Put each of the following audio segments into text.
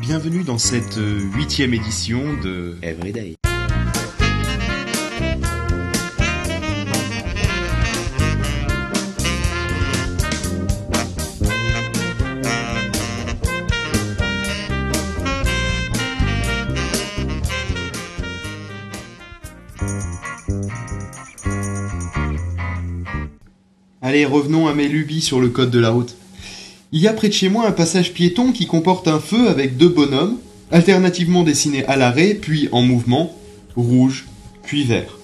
Bienvenue dans cette euh, huitième édition de Everyday. Allez, revenons à mes lubies sur le code de la route. Il y a près de chez moi un passage piéton qui comporte un feu avec deux bonhommes, alternativement dessinés à l'arrêt, puis en mouvement, rouge, puis vert.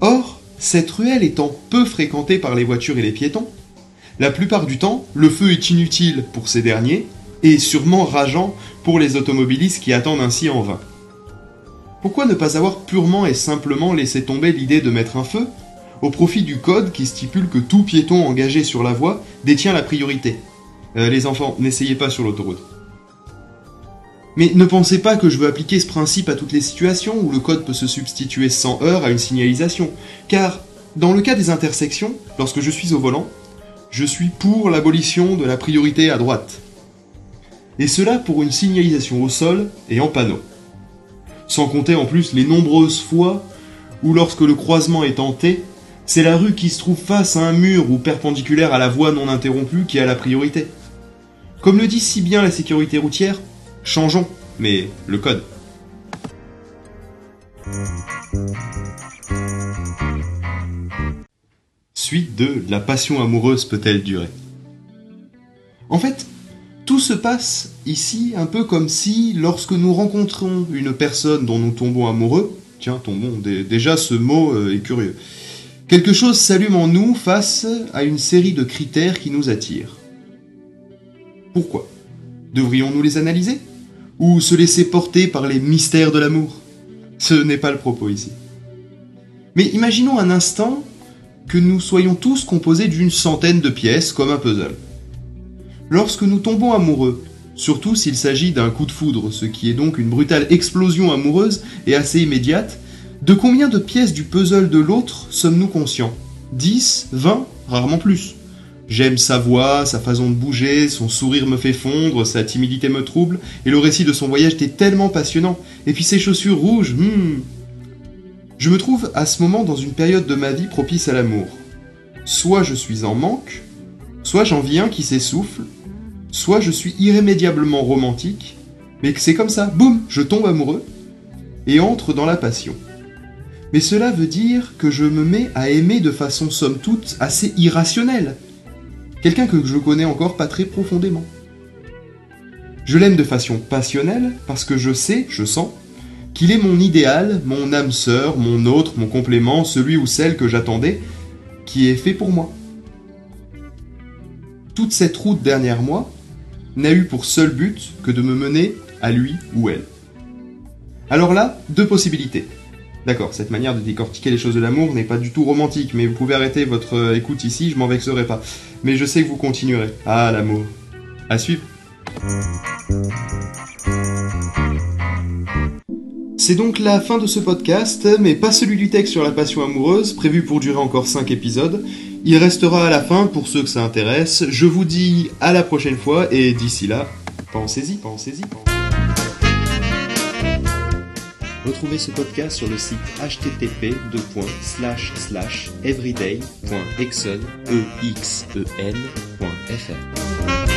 Or, cette ruelle étant peu fréquentée par les voitures et les piétons, la plupart du temps, le feu est inutile pour ces derniers, et sûrement rageant pour les automobilistes qui attendent ainsi en vain. Pourquoi ne pas avoir purement et simplement laissé tomber l'idée de mettre un feu, au profit du code qui stipule que tout piéton engagé sur la voie détient la priorité? Euh, Les enfants, n'essayez pas sur l'autoroute. Mais ne pensez pas que je veux appliquer ce principe à toutes les situations où le code peut se substituer sans heurts à une signalisation, car dans le cas des intersections, lorsque je suis au volant, je suis pour l'abolition de la priorité à droite. Et cela pour une signalisation au sol et en panneau. Sans compter en plus les nombreuses fois où lorsque le croisement est tenté, c'est la rue qui se trouve face à un mur ou perpendiculaire à la voie non interrompue qui a la priorité. Comme le dit si bien la sécurité routière, changeons, mais le code. Suite de La passion amoureuse peut-elle durer? En fait, tout se passe ici un peu comme si, lorsque nous rencontrons une personne dont nous tombons amoureux, tiens, tombons, déjà ce mot euh, est curieux, quelque chose s'allume en nous face à une série de critères qui nous attirent. Pourquoi Devrions-nous les analyser Ou se laisser porter par les mystères de l'amour Ce n'est pas le propos ici. Mais imaginons un instant que nous soyons tous composés d'une centaine de pièces comme un puzzle. Lorsque nous tombons amoureux, surtout s'il s'agit d'un coup de foudre, ce qui est donc une brutale explosion amoureuse et assez immédiate, de combien de pièces du puzzle de l'autre sommes-nous conscients? 10, 20, rarement plus. J'aime sa voix, sa façon de bouger, son sourire me fait fondre, sa timidité me trouble, et le récit de son voyage était tellement passionnant. Et puis ses chaussures rouges, hmm. Je me trouve à ce moment dans une période de ma vie propice à l'amour. Soit je suis en manque, soit j'en viens qui s'essouffle, soit je suis irrémédiablement romantique, mais que c'est comme ça, boum, je tombe amoureux, et entre dans la passion. Mais cela veut dire que je me mets à aimer de façon somme toute assez irrationnelle. Quelqu'un que je connais encore pas très profondément. Je l'aime de façon passionnelle parce que je sais, je sens, qu'il est mon idéal, mon âme sœur, mon autre, mon complément, celui ou celle que j'attendais, qui est fait pour moi. Toute cette route derrière moi n'a eu pour seul but que de me mener à lui ou elle. Alors là, deux possibilités. D'accord, cette manière de décortiquer les choses de l'amour n'est pas du tout romantique, mais vous pouvez arrêter votre euh, écoute ici, je m'en vexerai pas. Mais je sais que vous continuerez. Ah, l'amour. À suivre. C'est donc la fin de ce podcast, mais pas celui du texte sur la passion amoureuse, prévu pour durer encore 5 épisodes. Il restera à la fin pour ceux que ça intéresse. Je vous dis à la prochaine fois, et d'ici là, pensez-y, pensez-y, pensez-y. Retrouvez ce podcast sur le site http://everyday.exen.fr.